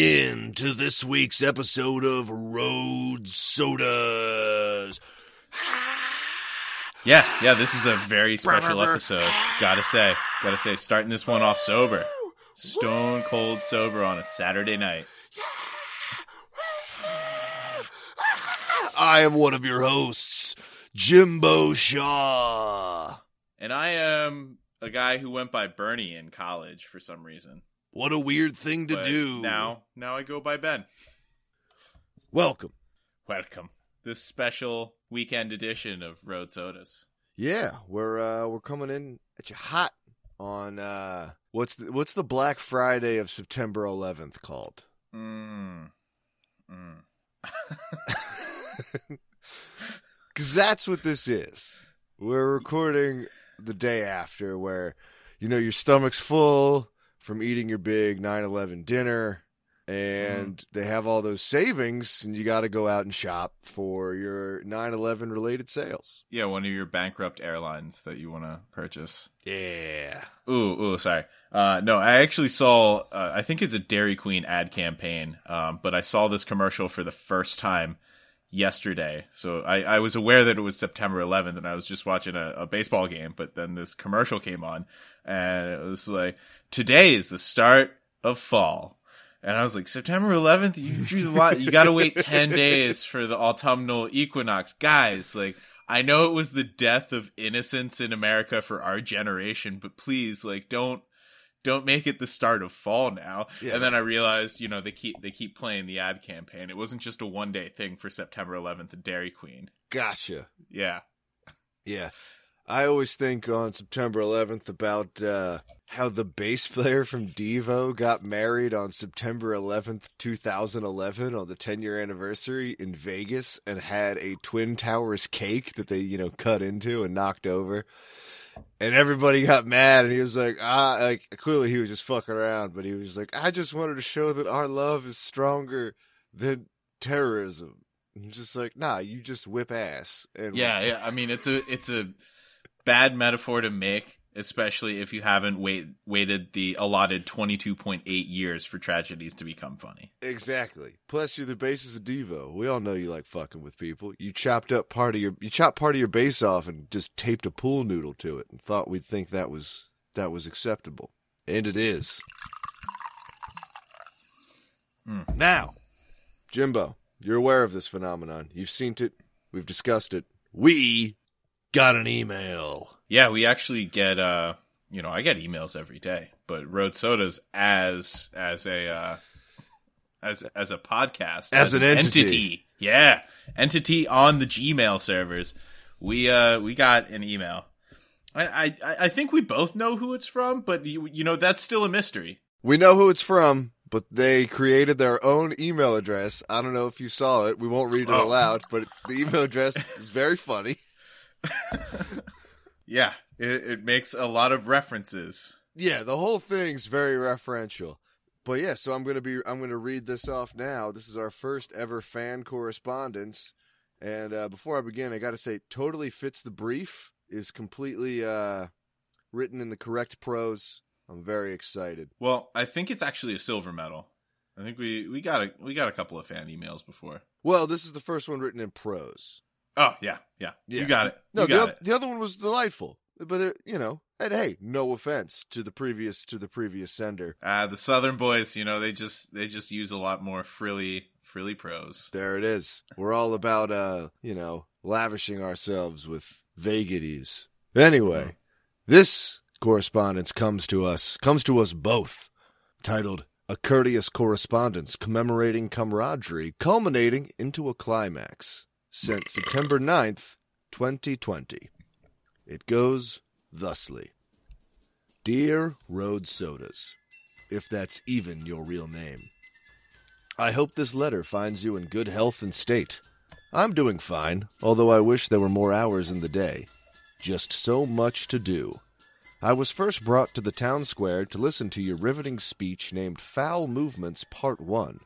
in to this week's episode of Road Sodas. Yeah, yeah, this is a very special episode. Gotta say, gotta say, starting this one off sober. Stone cold sober on a Saturday night. I am one of your hosts, Jimbo Shaw. And I am a guy who went by Bernie in college for some reason. What a weird thing to But do. Now, now I go by Ben. welcome. Welcome. This special weekend edition of Road Sodas. Yeah, we're uh we're coming in at you hot on uh what's the what's the Black Friday of September 11th called? Mm. Mm. Cuz that's what this is. We're recording the day after where you know your stomach's full from eating your big 9/11 dinner and they have all those savings and you got to go out and shop for your 9/11 related sales. Yeah, one of your bankrupt airlines that you want to purchase. Yeah. Ooh, ooh, sorry. Uh, no, I actually saw. Uh, I think it's a Dairy Queen ad campaign. Um, but I saw this commercial for the first time yesterday. So I, I was aware that it was September 11th, and I was just watching a, a baseball game. But then this commercial came on, and it was like, "Today is the start of fall." And I was like, September 11th, you drew the lot. You got to wait 10 days for the autumnal equinox. Guys, like, I know it was the death of innocence in America for our generation, but please, like, don't, don't make it the start of fall now. Yeah. And then I realized, you know, they keep, they keep playing the ad campaign. It wasn't just a one day thing for September 11th at Dairy Queen. Gotcha. Yeah. Yeah. I always think on September 11th about uh, how the bass player from Devo got married on September 11th, 2011, on the 10 year anniversary in Vegas and had a Twin Towers cake that they, you know, cut into and knocked over. And everybody got mad, and he was like, ah, like, clearly he was just fucking around, but he was like, I just wanted to show that our love is stronger than terrorism. And just like, nah, you just whip ass. And Yeah. Yeah. I mean, it's a, it's a bad metaphor to make, especially if you haven't wait, waited the allotted 22.8 years for tragedies to become funny. Exactly. Plus, you're the basis of Devo. We all know you like fucking with people. You chopped up part of your you chopped part of your bass off and just taped a pool noodle to it, and thought we'd think that was that was acceptable, and it is. Mm. Now, Jimbo, you're aware of this phenomenon. You've seen it. We've discussed it. We got an email. Yeah, we actually get uh you know, I get emails every day, but Road Sodas as as a uh as as a podcast, As an entity. Yeah. Entity on the Gmail servers. We uh we got an email. I I I think we both know who it's from, but you you know that's still a mystery. We know who it's from, but they created their own email address. I don't know if you saw it. We won't read it Oh. aloud, but the email address is very funny. Yeah, it, it makes a lot of references. Yeah, the whole thing's very referential. But yeah, so I'm gonna be I'm gonna read this off now. This is our first ever fan correspondence, and uh, before I begin, I got to say, totally fits the brief. Is completely uh, written in the correct prose. I'm very excited. Well, I think it's actually a silver medal. I think we we got a we got a couple of fan emails before. Well, this is the first one written in prose. Oh yeah, yeah, Yeah. you got it. No, you the, got oth- it. the other one was delightful, but it, you know, and hey, no offense to the previous to the previous sender. Uh, the Southern boys, you know, they just they just use a lot more frilly frilly prose. There it is. We're all about uh, you know, lavishing ourselves with vagaries. Anyway, this correspondence comes to us comes to us both, titled A Courteous Correspondence Commemorating Camaraderie Culminating into a Climax, sent September 9th, 2020. It goes thusly. Dear Road Sodas, if that's even your real name. I hope this letter finds you in good health and state. I'm doing fine, although I wish there were more hours in the day. Just so much to do. I was first brought to the town square to listen to your riveting speech named Foul Movements Part 1.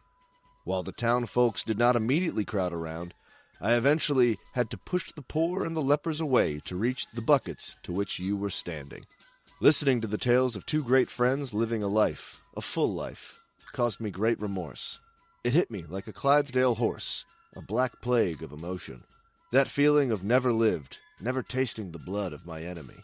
While the town folks did not immediately crowd around, I eventually had to push the poor and the lepers away to reach the buckets to which you were standing. Listening to the tales of two great friends living a life, a full life, caused me great remorse. It hit me like a Clydesdale horse, a black plague of emotion. That feeling of never lived, never tasting the blood of my enemy,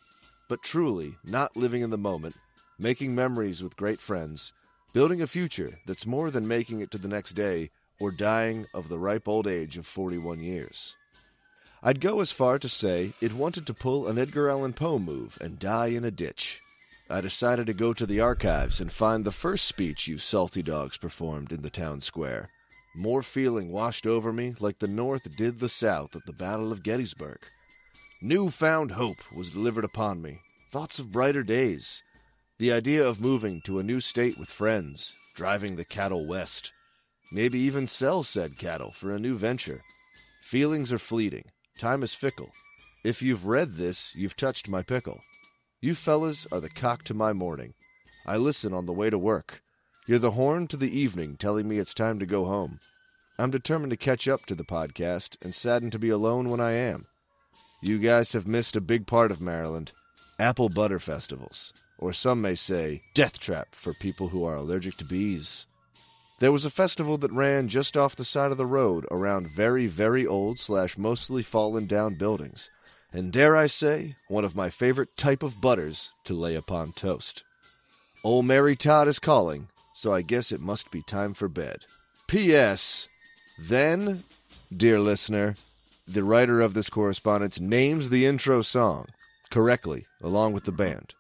but truly not living in the moment, making memories with great friends, building a future that's more than making it to the next day or dying of the ripe old age of 41 years. I'd go as far to say it wanted to pull an Edgar Allan Poe move and die in a ditch. I decided to go to the archives and find the first speech you salty dogs performed in the town square. More feeling washed over me like the North did the South at the Battle of Gettysburg. New found hope was delivered upon me, thoughts of brighter days, the idea of moving to a new state with friends, driving the cattle west, maybe even sell said cattle for a new venture. Feelings are fleeting, time is fickle. If you've read this, you've touched my pickle. You fellas are the cock to my morning. I listen on the way to work. You're the horn to the evening telling me it's time to go home. I'm determined to catch up to the podcast and saddened to be alone when I am. You guys have missed a big part of Maryland apple butter festivals, or some may say, death trap for people who are allergic to bees. There was a festival that ran just off the side of the road around very, very old slash mostly fallen down buildings, and dare I say, one of my favorite type of butters to lay upon toast. Old Mary Todd is calling, so I guess it must be time for bed. P.S. Then, dear listener, the writer of this correspondence names the intro song correctly along with the band.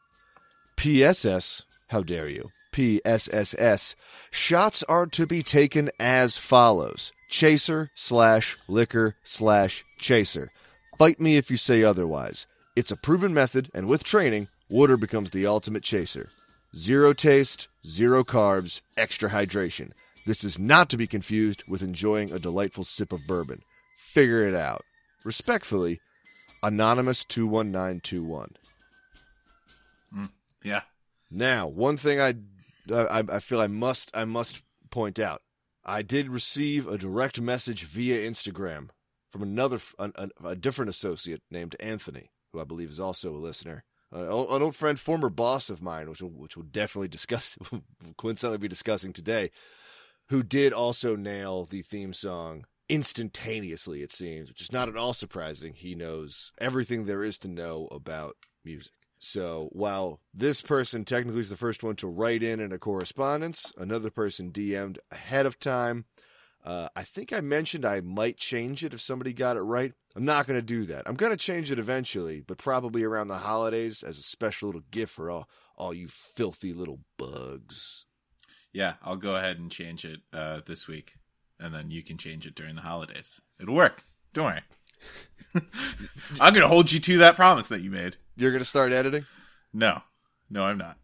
PSS, how dare you? PSSS, shots are to be taken as follows chaser slash liquor slash chaser. Fight me if you say otherwise. It's a proven method, and with training, water becomes the ultimate chaser. Zero taste, zero carbs, extra hydration. This is not to be confused with enjoying a delightful sip of bourbon. Figure it out. Respectfully, Anonymous21921. Mm, yeah. Now, one thing I, I, I feel I must I must point out, I did receive a direct message via Instagram from another a, a, different associate named Anthony, who I believe is also a listener, uh, an old friend, former boss of mine, which will, which will definitely discuss, coincidentally be discussing today, who did also nail the theme song instantaneously. It seems, which is not at all surprising. He knows everything there is to know about music. So while this person technically is the first one to write in in a correspondence, another person DM'd ahead of time. Uh, I think I mentioned I might change it if somebody got it right. I'm not going to do that. I'm going to change it eventually, but probably around the holidays as a special little gift for all, all you filthy little bugs. Yeah, I'll go ahead and change it uh, this week, and then you can change it during the holidays. It'll work. Don't worry. I'm going to hold you to that promise that you made. You're going to start editing? No, no, I'm not.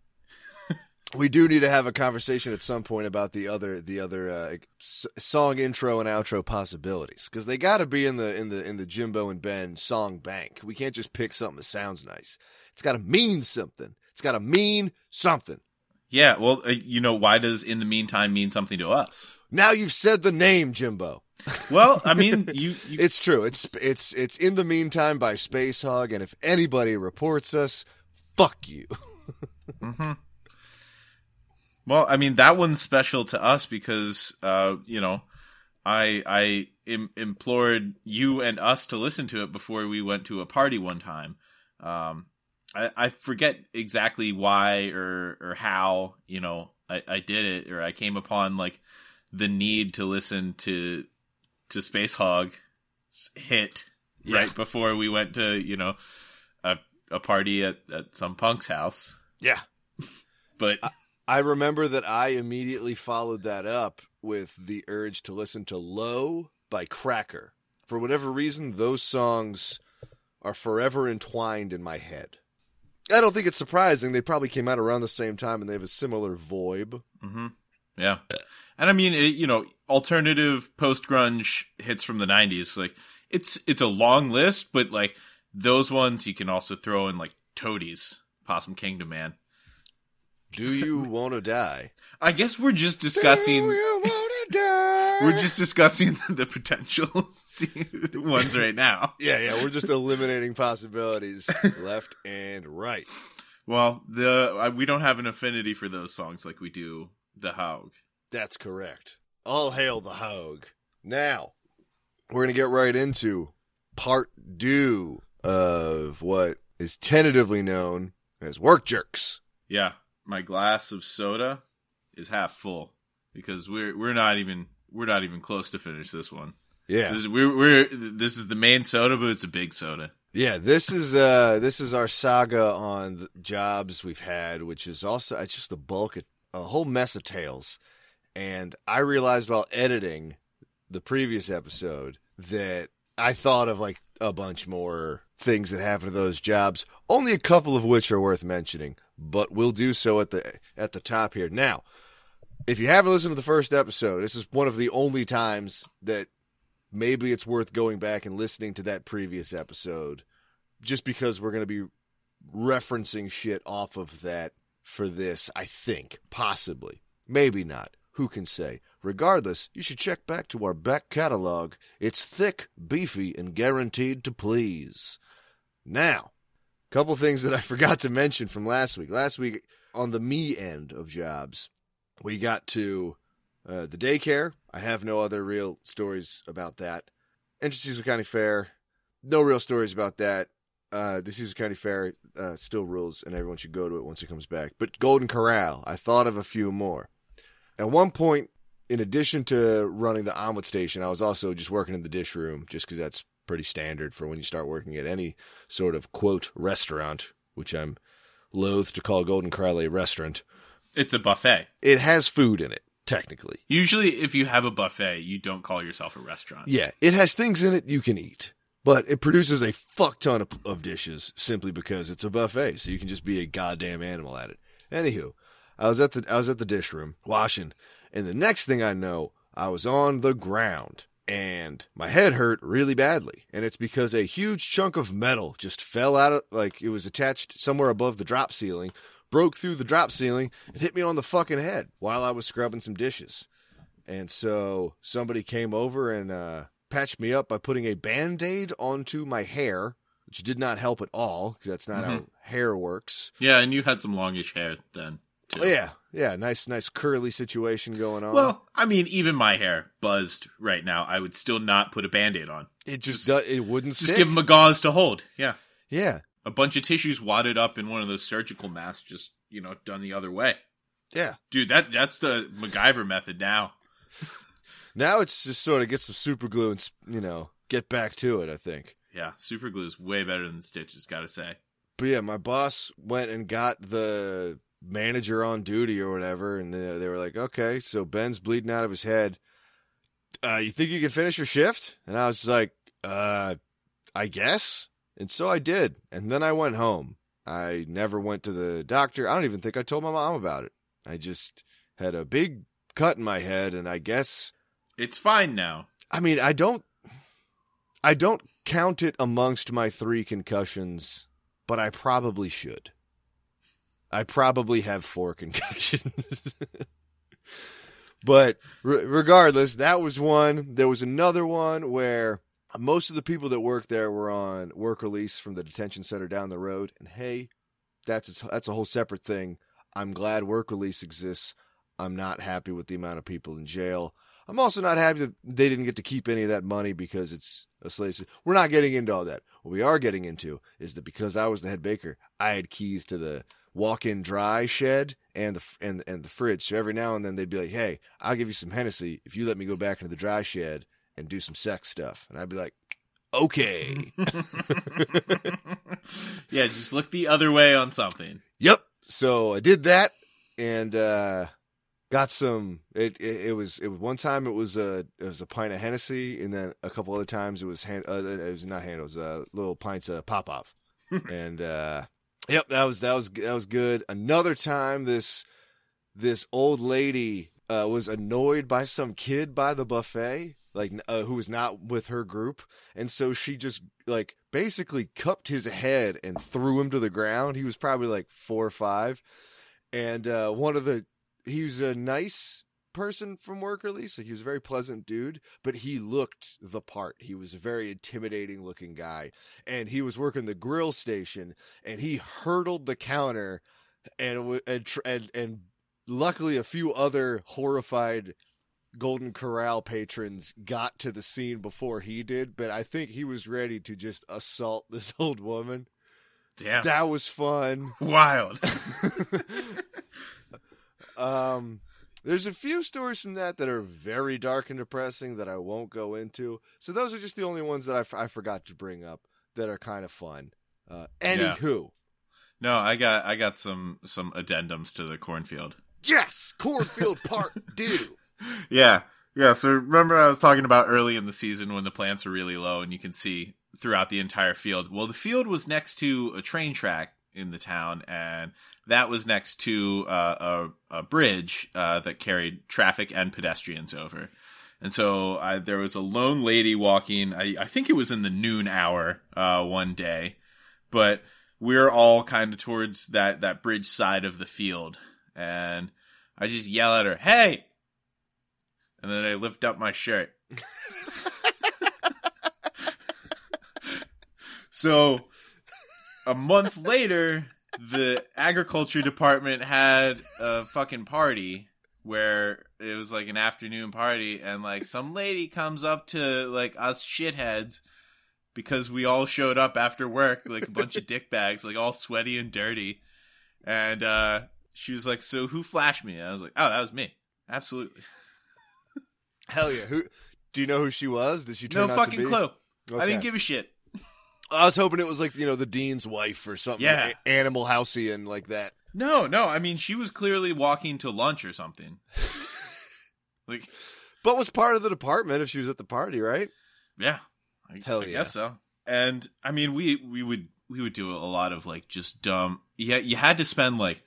we do need to have a conversation at some point about the other the other uh, s- song intro and outro possibilities because they got to be in the in the in the Jimbo and Ben song bank. We can't just pick something that sounds nice. It's got to mean something. It's got to mean something. Yeah, well, uh, you know, why does in the meantime mean something to us? Now you've said the name, Jimbo. Well, I mean, you, you It's true. It's it's it's in the meantime by Spacehog, and if anybody reports us, fuck you. hmm Well, I mean that one's special to us because uh, you know, I I Im- implored you and us to listen to it before we went to a party one time. Um, I, I forget exactly why or or how you know I, I did it or I came upon like the need to listen to to Spacehog hit Yeah. right before we went to you know a a party at at some punk's house. Yeah. But I remember that I immediately followed that up with the urge to listen to Low by Cracker. For whatever reason, those songs are forever entwined in my head. I don't think it's surprising. They probably came out around the same time and they have a similar voib. hmm Yeah, and I mean, it, you know, alternative post grunge hits from the '90s. Like, it's it's a long list, but like those ones, you can also throw in like Toadies, Possum Kingdom, man. Do you want to die? I guess we're just discussing. you want to die? We're just discussing the potential ones right now. Yeah, yeah, we're just eliminating possibilities left and right. Well, the uh, we don't have an affinity for those songs like we do the Haug. That's correct. All hail the hog. Now, we're going to get right into part two of what is tentatively known as work jerks. Yeah, my glass of soda is half full because we're we're not even we're not even close to finish this one. Yeah. This is, we're, we're this is the main soda, but it's a big soda. Yeah, this is uh this is our saga on the jobs we've had, which is also it's just the bulk of a whole mess of tales. And I realized while editing the previous episode that I thought of like a bunch more things that happened to those jobs, only a couple of which are worth mentioning, but we'll do so at the at the top here. Now, if you haven't listened to the first episode, this is one of the only times that maybe it's worth going back and listening to that previous episode just because we're going to be referencing shit off of that for this, I think, possibly. Maybe not. Who can say? Regardless, you should check back to our back catalog. It's thick, beefy, and guaranteed to please. Now, a couple things that I forgot to mention from last week. Last week, on the me end of jobs, we got to uh, the daycare. I have no other real stories about that. Entrance County Fair, no real stories about that. Uh, the Cecil County Fair uh, still rules, and everyone should go to it once it comes back. But Golden Corral, I thought of a few more. At one point, in addition to running the omelet station, I was also just working in the dish room, just because that's pretty standard for when you start working at any sort of quote restaurant, which I'm loath to call Golden Corral a restaurant. It's a buffet. It has food in it, technically. Usually, if you have a buffet, you don't call yourself a restaurant. Yeah, it has things in it you can eat, but it produces a fuck ton of, of dishes simply because it's a buffet. So you can just be a goddamn animal at it. Anywho, I was at the I was at the dish room washing, and the next thing I know, I was on the ground and my head hurt really badly. And it's because a huge chunk of metal just fell out of like it was attached somewhere above the drop ceiling, broke through the drop ceiling, and hit me on the fucking head while I was scrubbing some dishes. And so somebody came over and uh, patched me up by putting a band aid onto my hair, which did not help at all because that's not how hair works. Yeah, and you had some longish hair then. Too. Oh, yeah, yeah, nice, nice curly situation going on. Well, I mean, even my hair buzzed right now. I would still not put a band-aid on. it just do- it wouldn't Just stick. give them a gauze to hold. Yeah. yeah, A bunch of tissues wadded up in one of those surgical masks, just, you know, done the other way. yeah. Dude, that that's the MacGyver method now. Now it's just sort of get some super glue and you know get back to it. I think. Yeah, super glue is way better than stitches, gotta say. But yeah, my boss went and got the manager on duty or whatever, and they, they were like, "Okay, so Ben's bleeding out of his head. Uh, you think you can finish your shift?" And I was like, "Uh, I guess." And so I did, and then I went home. I never went to the doctor. I don't even think I told my mom about it. I just had a big cut in my head, and I guess It's fine now. I mean, I don't I don't count it amongst my 3 concussions, but I probably should. I probably have 4 concussions. but re- regardless, that was one. There was another one where most of the people that worked there were on work release from the detention center down the road and hey, that's a, that's a whole separate thing. I'm glad work release exists. I'm not happy with the amount of people in jail. I'm also not happy that they didn't get to keep any of that money because it's a slave. We're not getting into all that. What we are getting into is that because I was the head baker, I had keys to the walk-in dry shed and the and and the fridge. So every now and then they'd be like, "Hey, I'll give you some Hennessy if you let me go back into the dry shed and do some sex stuff." And I'd be like, "Okay." yeah, just look the other way on something. Yep. So I did that and uh got some it, it it was it was one time it was a it was a pint of Hennessy and then a couple other times it was hand uh, it was not handles uh little pints of Popov. and uh yep, that was that was that was good. Another time this this old lady uh was annoyed by some kid by the buffet like uh, who was not with her group. And so she just like basically cupped his head and threw him to the ground. He was probably like four or five. And uh one of the he was a nice person from work release like he was a very pleasant dude but he looked the part he was a very intimidating looking guy and he was working the grill station and he hurdled the counter and and and, and luckily, a few other horrified Golden Corral patrons got to the scene before he did, but I think he was ready to just assault this old woman. Damn. That was fun. Wild. um, there's a few stories from that that are very dark and depressing that I won't go into. So those are just the only ones that I, f- I forgot to bring up that are kind of fun. Uh, anywho, no, I got I got some some addendums to the cornfield. yes, cornfield part two. Yeah. Yeah, so remember I was talking about early in the season when the plants are really low and you can see throughout the entire field. Well, the field was next to a train track in the town and that was next to uh, a, a bridge uh, that carried traffic and pedestrians over. And so I, there was a lone lady walking. I, I think it was in the noon hour uh, one day, but we're all kind of towards that that bridge side of the field, and I just yell at her, "Hey!" And then I lift up my shirt. so a month later, the agriculture department had a fucking party where it was like an afternoon party and like some lady comes up to like us shitheads because we all showed up after work like a bunch of dick bags like all sweaty and dirty and uh she was like so who flashed me and i was like oh that was me absolutely Hell yeah! Who? Do you know who she was? Did she turn no out to fucking clue i didn't give a shit I was hoping it was like you know the dean's wife or something. Yeah. a- Animal Houseian like that. no no i mean she was clearly walking to lunch or something like But was part of the department if she was at the party, right? Yeah, I, Hell I yeah. guess so. And I mean, we we would we would do a lot of like just dumb. Yeah, you had to spend like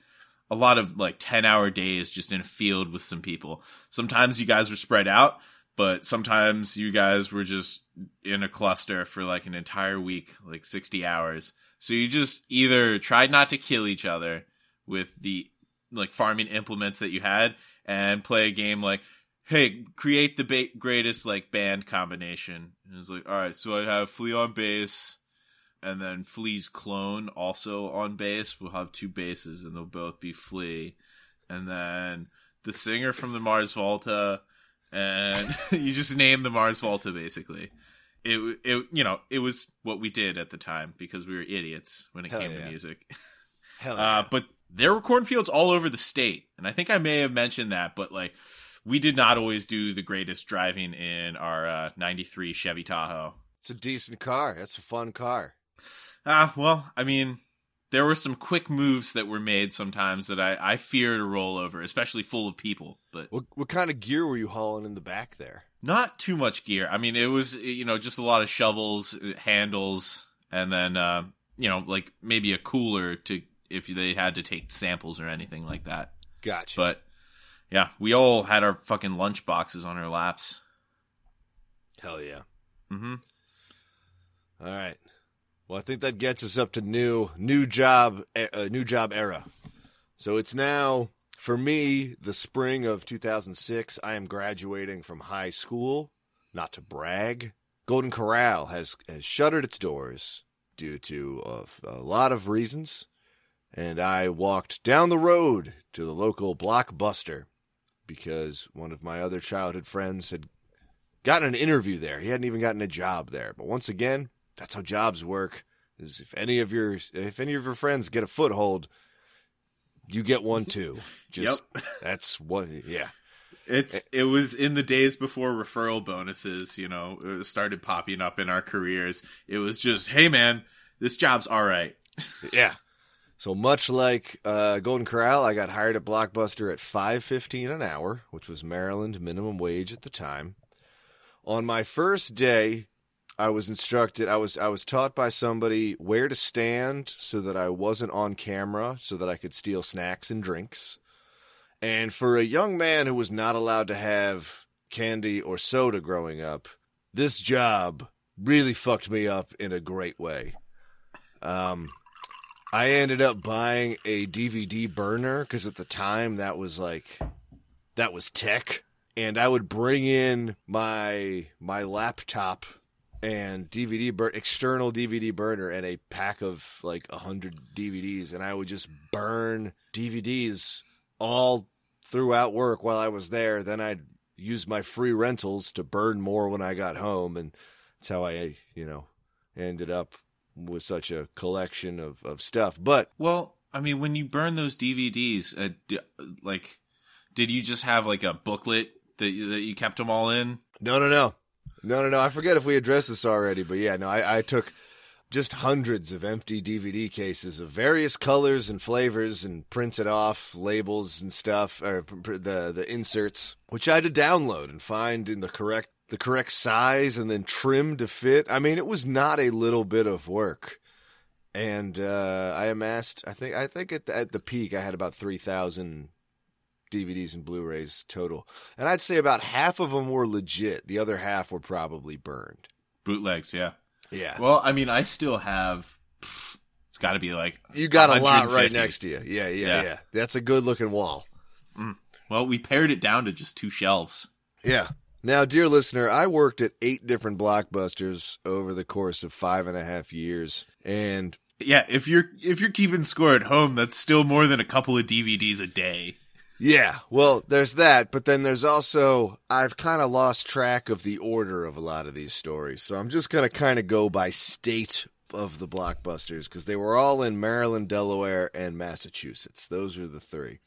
a lot of like ten hour days just in a field with some people. Sometimes you guys were spread out, but sometimes you guys were just in a cluster for like an entire week, like sixty hours. So you just either tried not to kill each other with the like farming implements that you had, and play a game like hey, create the ba- greatest like band combination. And it's like, all right, so I have Flea on bass, and then Flea's clone also on bass. We'll have two basses, and they'll both be Flea, and then the singer from the Mars Volta, and you just name the Mars Volta basically. It, it, you know, it was what we did at the time because we were idiots when it Hell came yeah. to music. Hell Uh, but there were cornfields all over the state, and I think I may have mentioned that, but like we did not always do the greatest driving in our uh, '93 Chevy Tahoe. it's a decent car. That's a fun car. Ah, well, I mean, there were some quick moves that were made sometimes that I I fear to roll over, especially full of people. But What what kind of gear were you hauling in the back there? Not too much gear. I mean, it was you know just a lot of shovels, handles, and then uh, you know like maybe a cooler to if they had to take samples or anything like that. Gotcha. But yeah, we all had our fucking lunch boxes on our laps. Hell yeah. Mm-hmm. All right. Well, I think that gets us up to new new job uh, new job era. So it's now for me the spring of 2006. I am graduating from high school. Not to brag, Golden Corral has has shuttered its doors due to a lot of reasons, and I walked down the road to the local Blockbuster because one of my other childhood friends had gotten an interview there. He hadn't even gotten a job there. But once again, that's how jobs work. Is if any of your if any of your friends get a foothold, you get one too. Just that's what yeah. It's it was in the days before referral bonuses, you know, started popping up in our careers. It was just, hey man, this job's all right. Yeah. So much like uh, Golden Corral, I got hired at Blockbuster at five fifteen an hour, which was Maryland minimum wage at the time. On my first day, I was instructed. I was I was taught by somebody where to stand so that I wasn't on camera, so that I could steal snacks and drinks. And for a young man who was not allowed to have candy or soda growing up, this job really fucked me up in a great way. Um, I ended up buying a DVD burner because at the time that was like that was tech, and I would bring in my my laptop and DVD bur- external DVD burner and a pack of like a hundred DVDs, and I would just burn DVDs all throughout work while I was there. Then I'd use my free rentals to burn more when I got home, and that's how I, you know, ended up with such a collection of of stuff. But Well, I mean, when you burn those DVDs, uh, d- like, did you just have like a booklet that you, that you kept them all in? no, no, no, no, no, no. I forget if we addressed this already, but yeah, no, I, I took just hundreds of empty DVD cases of various colors and flavors and printed off labels and stuff, or the the inserts, which I had to download and find in the correct the correct size and then trim to fit. I mean, it was not a little bit of work. And uh, I amassed, I think, I think at the, at the peak, I had about three thousand DVDs and Blu-rays total, and I'd say about half of them were legit. The other half were probably burned. Bootlegs, yeah. Yeah, Well, I mean, I still have. It's got to be like You got a lot right next to you. Yeah, yeah, Yeah. yeah. That's a good looking wall. Mm. Well, we pared it down to just two shelves. Yeah. Now, dear listener, I worked at eight different blockbusters over the course of five and a half years. And Yeah, if you're if you're keeping score at home, that's still more than a couple of DVDs a day. Yeah, well, there's that. But then there's also, I've kind of lost track of the order of a lot of these stories. So I'm just to kind of go by state of the blockbusters because they were all in Maryland, Delaware, and Massachusetts. Those are the three.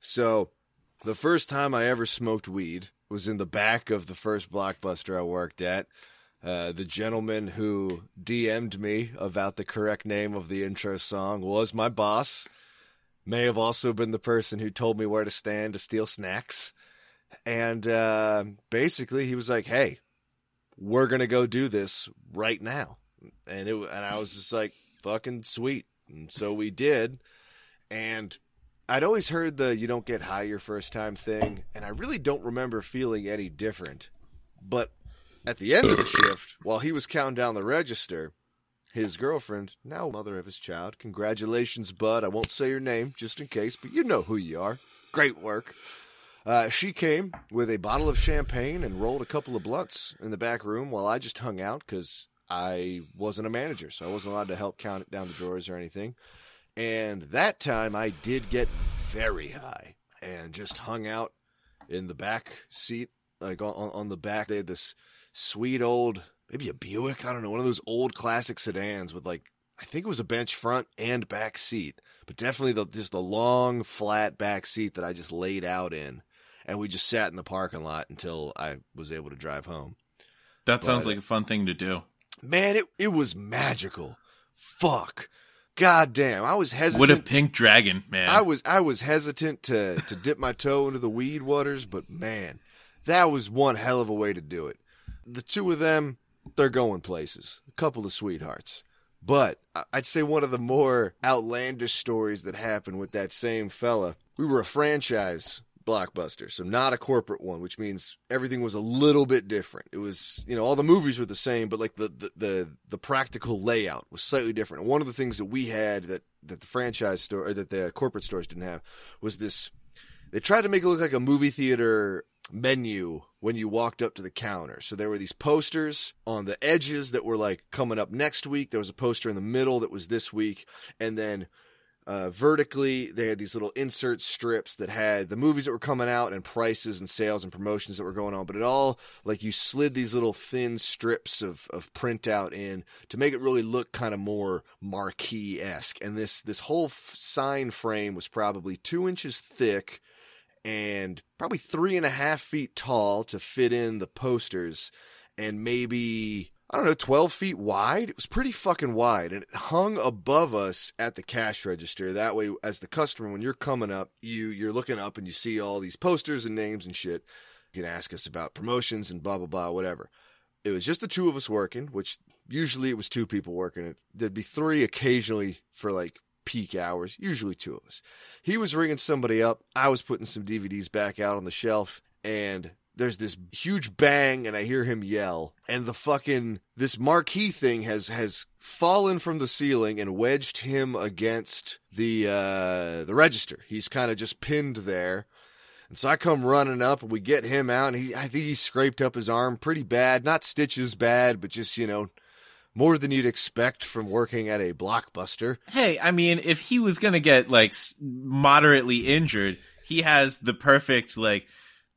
So the first time I ever smoked weed was in the back of the first blockbuster I worked at. Uh, the gentleman who DM'd me about the correct name of the intro song was my boss. May have also been the person who told me where to stand to steal snacks. And uh, basically, he was like, "Hey, we're gonna go do this right now," and it and I was just like, "Fucking sweet!" And so we did. And I'd always heard the "you don't get high your first time" thing, and I really don't remember feeling any different. But at the end of the shift, while he was counting down the register, his girlfriend, now mother of his child, congratulations, bud. I won't say your name just in case, but you know who you are. Great work. Uh, she came with a bottle of champagne and rolled a couple of blunts in the back room while I just hung out because I wasn't a manager, so I wasn't allowed to help count it down the drawers or anything. And that time I did get very high and just hung out in the back seat, like on, on the back. They had this sweet old, maybe a Buick, I don't know, one of those old classic sedans with like, I think it was a bench front and back seat, but definitely the, just the long, flat back seat that I just laid out in. And we just sat in the parking lot until I was able to drive home. That sounds like a fun thing to do. Man, it, it was magical. Fuck. God damn. I was hesitant. What a pink dragon, man! I was I was hesitant to to dip my toe into the weed waters, but man, that was one hell of a way to do it. The two of them, they're going places. A couple of sweethearts. But I'd say one of the more outlandish stories that happened with that same fella. We were a franchise blockbuster, so not a corporate one, which means everything was a little bit different. It was, you know, all the movies were the same, but like the the the, the practical layout was slightly different. And one of the things that we had that that the franchise store or that the corporate stores didn't have was this they tried to make it look like a movie theater menu when you walked up to the counter. So there were these posters on the edges that were like coming up next week. There was a poster in the middle that was this week. And then uh, vertically, they had these little insert strips that had the movies that were coming out and prices and sales and promotions that were going on. But it all, like, you slid these little thin strips of, of printout in to make it really look kind of more marquee esque. And this, this whole f- sign frame was probably two inches thick and probably three and a half feet tall to fit in the posters and maybe I don't know, 12 feet wide. It was pretty fucking wide and it hung above us at the cash register. That way, as the customer, when you're coming up, you, you're looking up and you see all these posters and names and shit. You can ask us about promotions and blah, blah, blah, whatever. It was just the two of us working, which usually it was two people working it. There'd be three occasionally for like peak hours, usually two of us. He was ringing somebody up. I was putting some DVDs back out on the shelf and there's this huge bang and I hear him yell and the fucking this marquee thing has has fallen from the ceiling and wedged him against the uh the register. He's kind of just pinned there. And so I come running up and we get him out and he I think he scraped up his arm pretty bad, not stitches bad, but just, you know, more than you'd expect from working at a blockbuster. Hey, I mean, if he was gonna get like moderately injured, he has the perfect like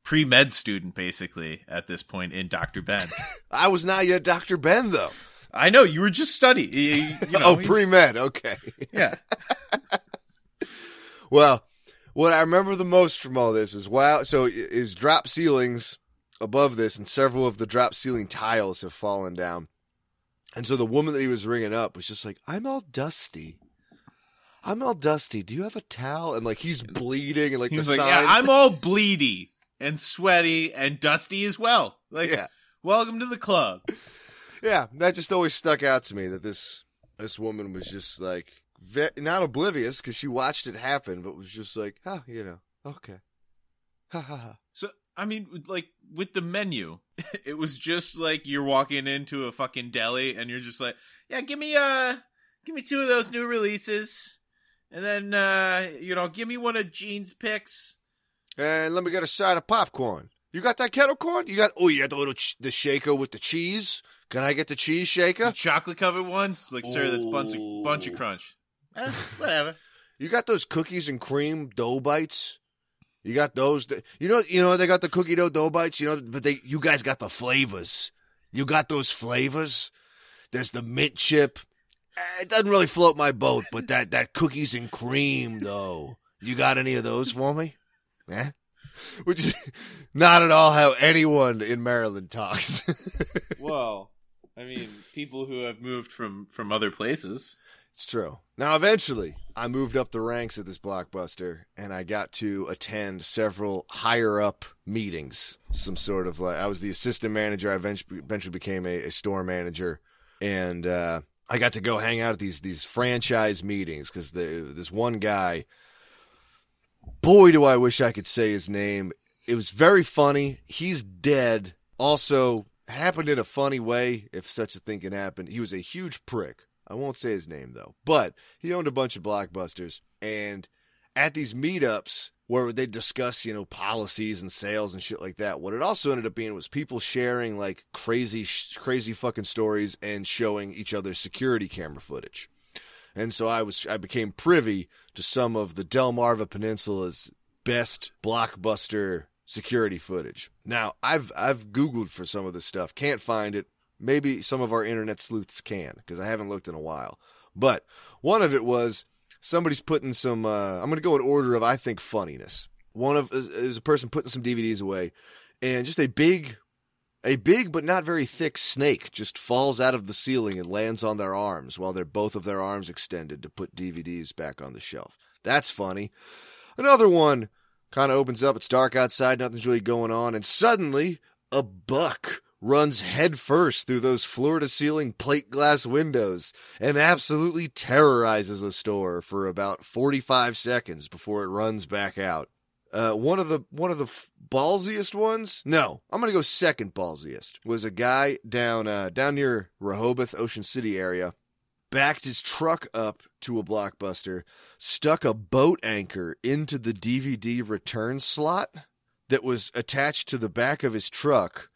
pre med student basically at this point in Doctor Ben. I was not yet Doctor Ben though. I know you were just studying. You, oh, know, oh, pre med. Okay. Yeah. well, what I remember the most from all this is wow. So is drop ceilings above this, and several of the drop ceiling tiles have fallen down. And so the woman that he was ringing up was just like, "I'm all dusty." I'm all dusty. Do you have a towel? And like he's bleeding and like he's the like, signs. yeah, I'm all bleedy and sweaty and dusty as well. Like, Yeah. welcome to the club. Yeah, that just always stuck out to me that this this woman was just like ve- not oblivious because she watched it happen, but was just like, oh, you know, okay, ha ha ha. So, I mean, like with the menu, it was just like you're walking into a fucking deli and you're just like, yeah, give me uh, give me two of those new releases, and then uh, you know, give me one of Gene's picks. And let me get a side of popcorn. You got that kettle corn? You got oh, you got the little ch- the shaker with the cheese. Can I get the cheese shaker? The chocolate covered ones, like, sir, that's bunch of, bunch of crunch. Eh, whatever. You got those cookies and cream dough bites? You got those? that- You know, you know they got the cookie dough dough bites. You know, but they, you guys got the flavors. You got those flavors. There's the mint chip. Eh, It doesn't really float my boat, but that that cookies and cream though. You got any of those for me? Eh? Which is not at all how anyone in Maryland talks. well, I mean, people who have moved from from other places. It's true. Now, eventually, I moved up the ranks at this blockbuster, and I got to attend several higher up meetings. Some sort of like I was the assistant manager. I eventually, became a, a store manager, and uh, I got to go hang out at these these franchise meetings because this one guy. Boy, do I wish I could say his name. It was very funny. He's dead. Also, happened in a funny way, if such a thing can happen. He was a huge prick. I won't say his name though, but he owned a bunch of blockbusters. And at these meetups where they discuss, you know, policies and sales and shit like that, what it also ended up being was people sharing like crazy, sh- crazy fucking stories and showing each other security camera footage. And so I was, I became privy to some of the Delmarva Peninsula's best blockbuster security footage. Now, I've I've googled for some of this stuff, can't find it. Maybe some of our internet sleuths can because I haven't looked in a while. But one of it was somebody's putting some. Uh, I'm going to go in order of I think funniness. One of is, is a person putting some DVDs away, and just a big, a big but not very thick snake just falls out of the ceiling and lands on their arms while they're both of their arms extended to put DVDs back on the shelf. That's funny. Another one kind of opens up. It's dark outside, nothing's really going on, and suddenly a buck runs headfirst through those floor to ceiling plate glass windows and absolutely terrorizes a store for about 45 seconds before it runs back out. Uh, one of the one of the f- ballsiest ones, no, I'm gonna go second ballsiest. Was a guy down uh, down near Rehoboth, Ocean City area, backed his truck up to a blockbuster, stuck a boat anchor into the DVD return slot that was attached to the back of his truck,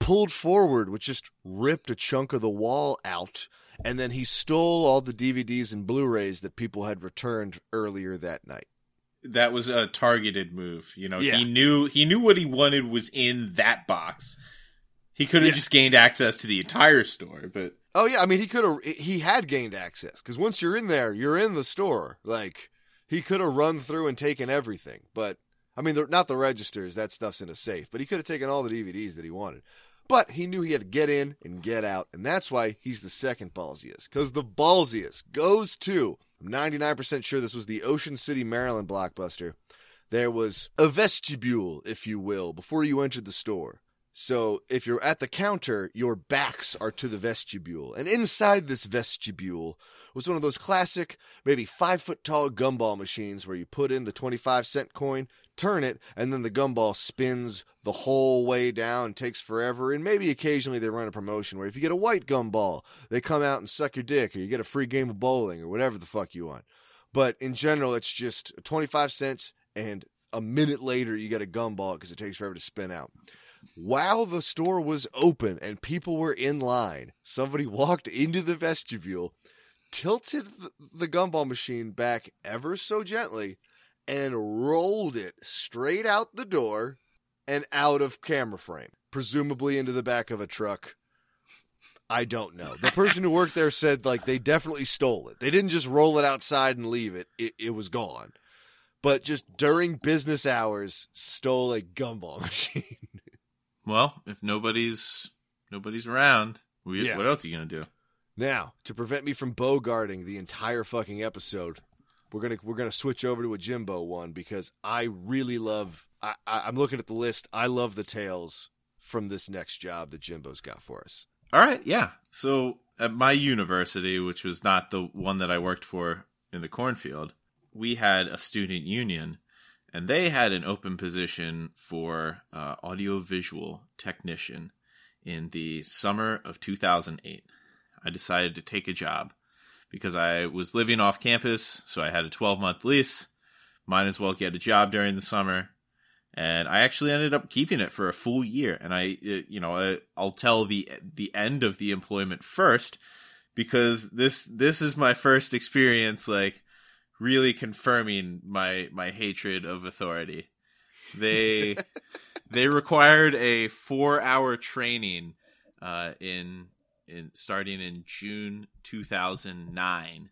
pulled forward, which just ripped a chunk of the wall out, and then he stole all the DVDs and Blu-rays that people had returned earlier that night. That was a targeted move. You know, Yeah. he knew he knew what he wanted was in that box. He could have Yeah. just gained access to the entire store, but Oh yeah, I mean he could have he had gained access because once you're in there, you're in the store. Like he could have run through and taken everything, but I mean, not the registers. That stuff's in a safe. But he could have taken all the DVDs that he wanted. But he knew he had to get in and get out, and that's why he's the second ballsiest. Because the ballsiest goes to I'm 99% sure this was the Ocean City, Maryland blockbuster. There was a vestibule, if you will, before you entered the store. So if you're at the counter, your backs are to the vestibule. And inside this vestibule was one of those classic, maybe five foot tall gumball machines where you put in the 25 cent coin, turn it, and then the gumball spins the whole way down, takes forever. And maybe occasionally they run a promotion where if you get a white gumball, they come out and suck your dick, or you get a free game of bowling, or whatever the fuck you want. But in general, it's just 25 cents, and a minute later, you get a gumball because it takes forever to spin out while the store was open and people were in line, somebody walked into the vestibule, tilted the gumball machine back ever so gently, and rolled it straight out the door and out of camera frame, presumably into the back of a truck. I don't know. The person who worked there said like they definitely stole it. They didn't just roll it outside and leave it. It, it was gone. But just during business hours, stole a gumball machine. Well, if nobody's nobody's around, we, Yeah. what else are you gonna do? Now, to prevent me from bogarting the entire fucking episode, we're gonna we're gonna switch over to a Jimbo one because I really love. I, I, I'm looking at the list. I love the tales from this next job that Jimbo's got for us. All right, yeah. So at my university, which was not the one that I worked for in the cornfield, we had a student union, and they had an open position for uh, audiovisual technician in the summer of 2008. I decided to take a job because I was living off campus, so I had a 12 month lease. Might as well get a job during the summer and I actually ended up keeping it for a full year. And I, uh, you know, I, I'll tell the the end of the employment first because this this is my first experience, like really confirming my my hatred of authority. They they required a four hour training uh, in in starting in June two thousand nine,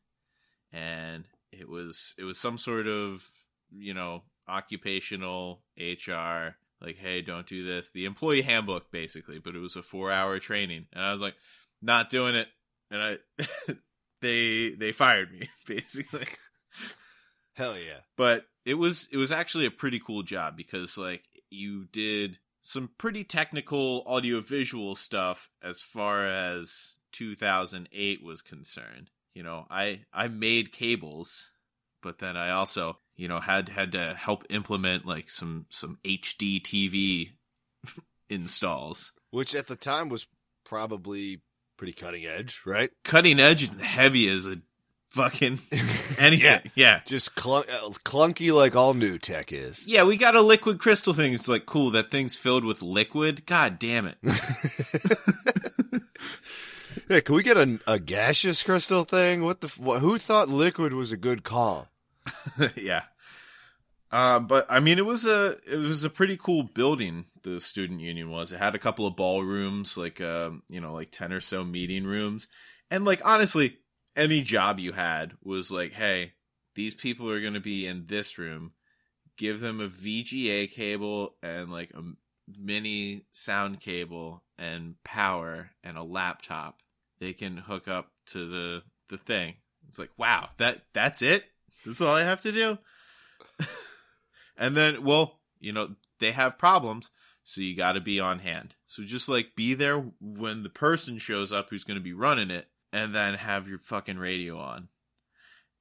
and it was it was some sort of you know occupational HR like hey don't do this. The employee handbook basically but it was a 4 hour training. And I was like not doing it. And I they they fired me basically. Hell yeah! but it was it was actually a pretty cool job because like you did some pretty technical audiovisual stuff as far as 2008 was concerned you know i i made cables but then i also you know had had to help implement like some some hd tv installs Which at the time was probably pretty cutting edge, right? cutting edge and heavy as a fucking anything Yeah. yeah. Just clunk, uh, clunky like all new tech is. Yeah, we got a liquid crystal thing. It's like cool. That thing's filled with liquid. God damn it. Yeah, can we get a, a gaseous crystal thing? What the? What, who thought liquid was a good call? yeah. Uh, but I mean, it was a it was a pretty cool building. The student union was. It had a couple of ballrooms, like um, you know, like ten or so meeting rooms, and like honestly, any job you had was like, hey, these people are going to be in this room. Give them a VGA cable and like a mini sound cable and power and a laptop. They can hook up to the the thing. It's like, wow, that that's it. That's all I have to do. and then, well, you know, they have problems, so you got to be on hand. So just like be there when the person shows up who's going to be running it, and then have your fucking radio on.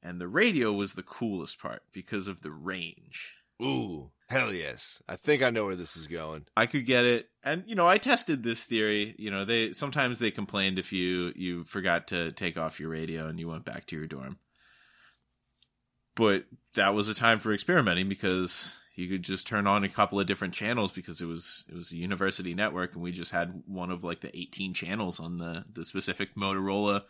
And the radio was the coolest part because of the range. Ooh, hell yes! I think I know where this is going. I could get it, and you know, I tested this theory. You know, they sometimes they complained if you you forgot to take off your radio and you went back to your dorm. But that was a time for experimenting because you could just turn on a couple of different channels because it was it was a university network and we just had one of like the 18 channels on the the specific Motorola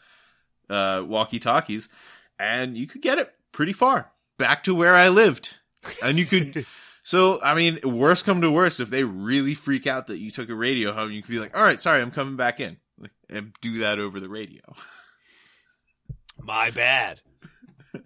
uh walkie-talkies and you could get it pretty far back to where I lived. And you could so, I mean, worst come to worst, if they really freak out that you took a radio home, you could be like, all right, sorry, I'm coming back in. And do that over the radio. My bad.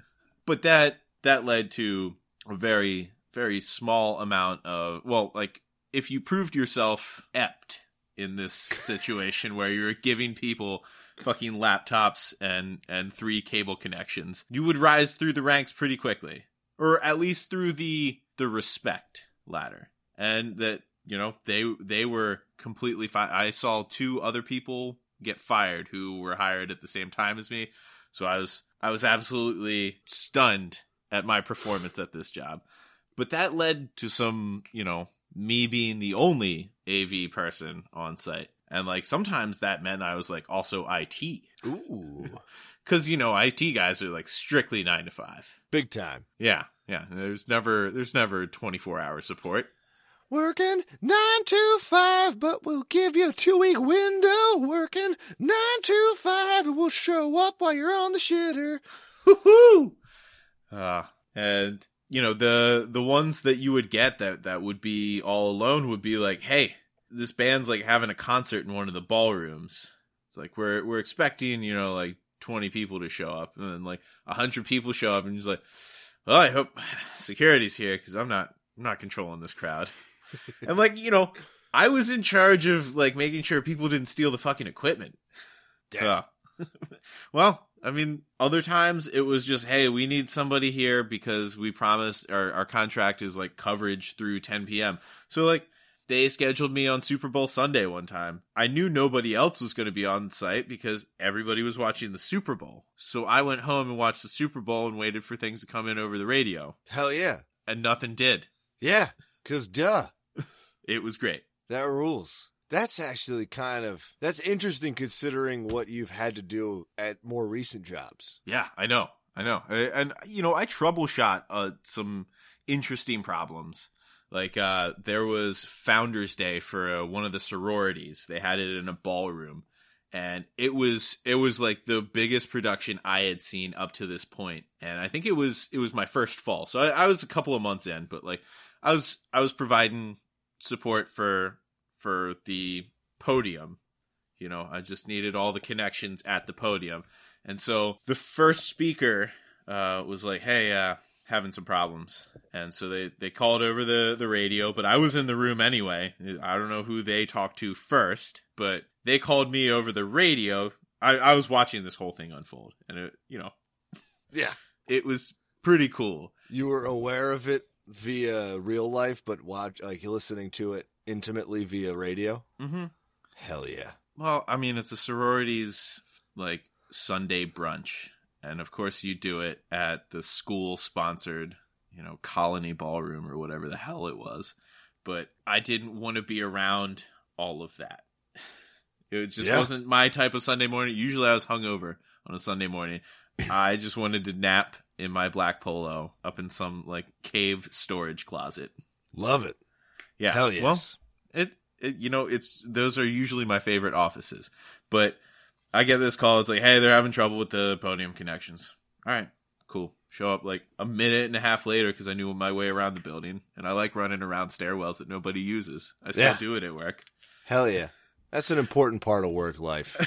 But that, that led to a very, very small amount of, well, like, if you proved yourself ept in this situation where you're giving people fucking laptops and, and three cable connections, you would rise through the ranks pretty quickly. Or at least through the, the respect ladder. And that, you know, they, they were completely fine. I saw two other people get fired who were hired at the same time as me. So I was, I was absolutely stunned at my performance at this job. But that led to some, you know, me being the only AV person on site. And like sometimes that meant I was like also IT. Ooh, Cause you know, IT guys are like strictly nine to five. big time. Yeah. Yeah. There's never, there's never 24 hour support. Working nine to five, but we'll give you a two week window. Working nine to five, and we'll show up while you're on the shitter. Woohoo! Uh, and you know the the ones that you would get that that would be all alone would be like, hey, this band's like having a concert in one of the ballrooms. It's like we're we're expecting you know like twenty people to show up, and then like hundred people show up, and he's like, well, I hope security's here because I'm not I'm not controlling this crowd. and like you know, I was in charge of like making sure people didn't steal the fucking equipment. Yeah. well, I mean, other times it was just, hey, we need somebody here because we promised our, our contract is like coverage through 10 p.m. So, like, they scheduled me on Super Bowl Sunday one time. I knew nobody else was going to be on site because everybody was watching the Super Bowl. So I went home and watched the Super Bowl and waited for things to come in over the radio. Hell yeah. And nothing did. Yeah, because duh. It was great. That rules. That's actually kind of that's interesting considering what you've had to do at more recent jobs. Yeah, I know. I know. And you know, I troubleshot uh, some interesting problems. Like uh there was Founders Day for uh, one of the sororities. They had it in a ballroom and it was it was like the biggest production I had seen up to this point. And I think it was it was my first fall. So I, I was a couple of months in, but like I was I was providing support for for the podium. You know, I just needed all the connections at the podium. And so the first speaker uh, was like, "Hey, uh, having some problems," and so they they called over the the radio. But I was in the room anyway. I don't know who they talked to first, but they called me over the radio. I, I was watching this whole thing unfold, and it, you know, yeah, it was pretty cool. You were aware of it via real life, but watch like listening to it intimately via radio. Mm-hmm. Hell yeah. Well, I mean, it's a sororities like Sunday brunch, and of course, you do it at the school sponsored, you know, colony ballroom or whatever the hell it was. But I didn't want to be around all of that. It just yeah. wasn't my type of Sunday morning. Usually, I was hungover on a Sunday morning. I just wanted to nap in my black polo up in some like cave storage closet. Love it. Yeah. Hell yes. Well, it, it, you know, it's, those are usually my favorite offices. But I get this call. It's like, hey, they're having trouble with the podium connections. All right, cool. Show up like a minute and a half later because I knew my way around the building. And I like running around stairwells that nobody uses. I still yeah. do it at work. Hell yeah. That's an important part of work life.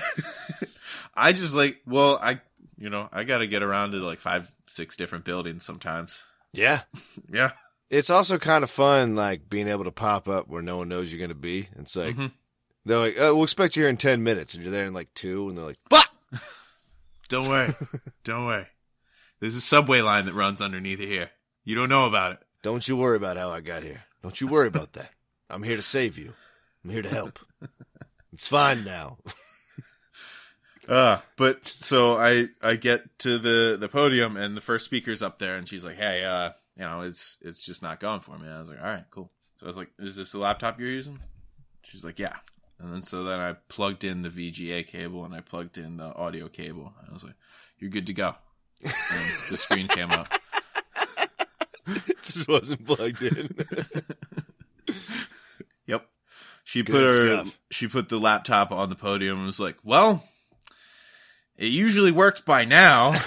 I just like, well, I, you know, I got to get around to like five, six different buildings sometimes. Yeah. yeah. It's also kind of fun, like being able to pop up where no one knows you're going to be. It's like mm-hmm. they're like, oh, "We'll expect you here in ten minutes," and you're there in like two, and they're like, "Fuck!" don't worry, don't worry. There's a subway line that runs underneath of here. You don't know about it. Don't you worry about how I got here. Don't you worry about that. I'm here to save you. I'm here to help. It's fine now. uh, but so I I get to the the podium and the first speaker's up there and she's like, "Hey, uh, you know, it's it's just not going for me. I was like, all right, cool. So I was like, is this the laptop you're using? She's like, yeah. And then so then I plugged in the VGA cable and I plugged in the audio cable. I was like, you're good to go. And the screen came up. just wasn't plugged in. yep. She good put her stuff. she put the laptop on the podium and was like, "Well, it usually works by now."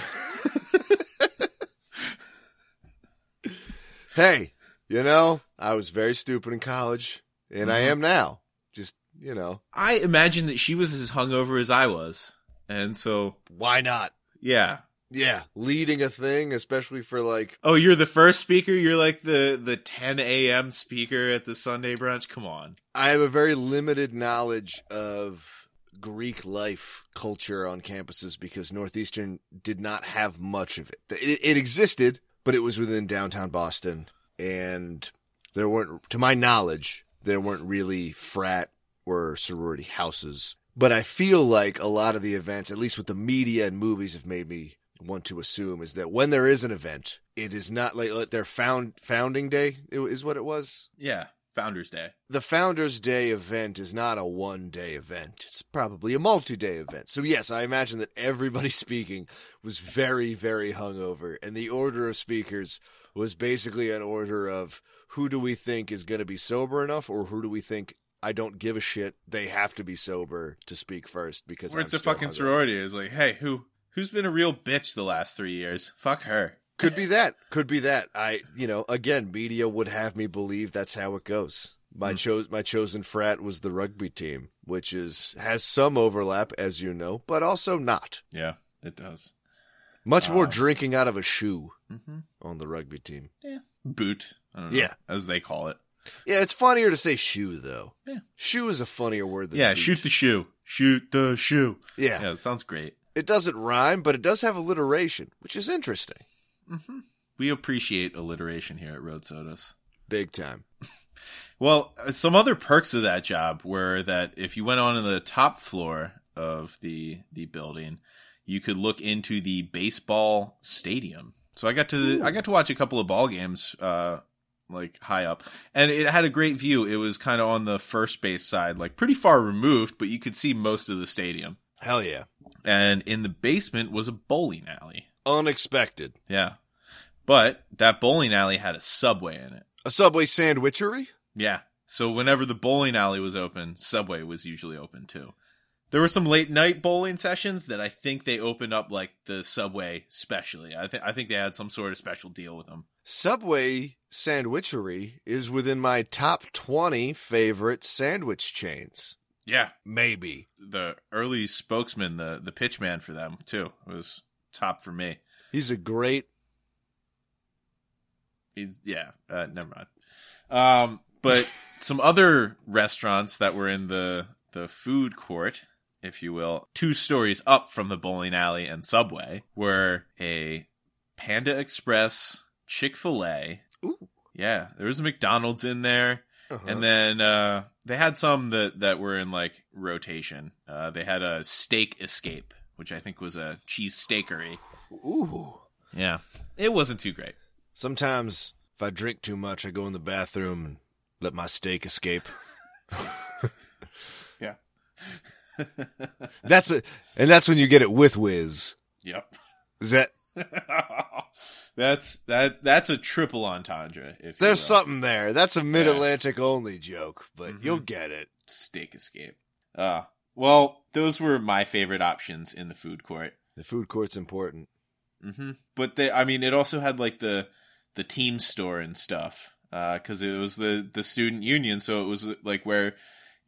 hey, you know, I was very stupid in college, and mm-hmm. I am now. Just you know, I imagine that she was as hungover as I was, and so why not? Yeah, yeah, leading a thing, especially for like. Oh, you're the first speaker. You're like the the 10 a.m. speaker at the Sunday brunch. Come on. I have a very limited knowledge of Greek life culture on campuses because Northeastern did not have much of it. It, it existed, but it was within downtown Boston, and there weren't, to my knowledge, there weren't really frat or sorority houses. But I feel like a lot of the events, at least with the media and movies, have made me want to assume is that when there is an event, it is not like their found founding day is what it was. Yeah, Founders Day. The Founders Day event is not a one day event. It's probably a multi day event. So, yes, I imagine that everybody speaking was very, very hungover. And the order of speakers was basically an order of who do we think is going to be sober enough or who do we think I don't give a shit. They have to be sober to speak first because or it's a fucking hungover. sorority. It's like, hey, who who's been a real bitch the last three years? Fuck her. Could be that. Could be that. I, you know, again, media would have me believe that's how it goes. My Hmm. chose my chosen frat was the rugby team, which is has some overlap, as you know, but also not. Yeah, it does. Much more Uh, drinking out of a shoe Mm-hmm. on the rugby team. Yeah, boot. I don't know, Yeah. as they call it. Yeah, it's funnier to say shoe though. Yeah. Shoe is a funnier word than Yeah, boot. shoot the shoe. Shoot the shoe. Yeah. Yeah, it sounds great. It doesn't rhyme, but it does have alliteration, which is interesting. Mm-hmm. We appreciate alliteration here at Road Sodas. Big time. Well, uh, some other perks of that job were that if you went on to the top floor of the the building, you could look into the baseball stadium. So I got to Ooh. I got to watch a couple of ball games uh like high up. And it had a great view. It was kind of on the first base side, like pretty far removed, but you could see most of the stadium. Hell yeah. And in the basement was a bowling alley. Unexpected. Yeah. But that bowling alley had a subway in it. A Subway sandwichery? Yeah. So whenever the bowling alley was open, Subway was usually open too. There were some late night bowling sessions that I think they opened up like the Subway specially. I think I think they had some sort of special deal with them. Subway sandwichery is within my top 20 favorite sandwich chains. Yeah. Maybe. The early spokesman, the the pitch man for them too, was top for me. He's a great He's yeah, uh, never mind. Um, but some other restaurants that were in the the food court, if you will, two stories up from the bowling alley and Subway, were a Panda Express, Chick Fil A. Ooh. Yeah, there was a McDonald's in there, uh-huh. and then uh, they had some that that were in like rotation. Uh, they had a Steak Escape, which I think was a cheese steakery. Ooh. Yeah, it wasn't too great. Sometimes if I drink too much, I go in the bathroom and let my steak escape. Yeah. That's a, and that's when you get it with whiz. Yep. Is that that's that that's a triple entendre. If there's something there? That's a mid Atlantic only joke, but Mhm. you'll get it. steak escape. Uh well, those were my favorite options in the food court. The food court's important. hmm But they, I mean, it also had like the the team store and stuff because it was the the student union. So it was like where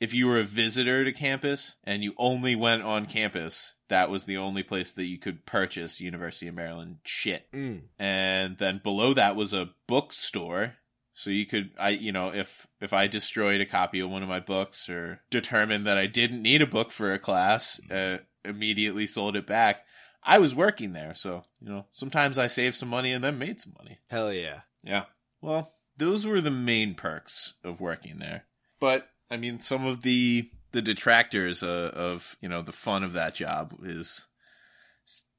if you were a visitor to campus and you only went on campus, that was the only place that you could purchase University of Maryland shit. Mm. and then below that was a bookstore so you could i you know if if i destroyed a copy of one of my books or determined that i didn't need a book for a class uh, immediately sold it back i was working there. So you know sometimes i saved some money and then made some money. Hell yeah. yeah. Well those were the main perks of working there. But i mean some of the the detractors uh, of you know the fun of that job is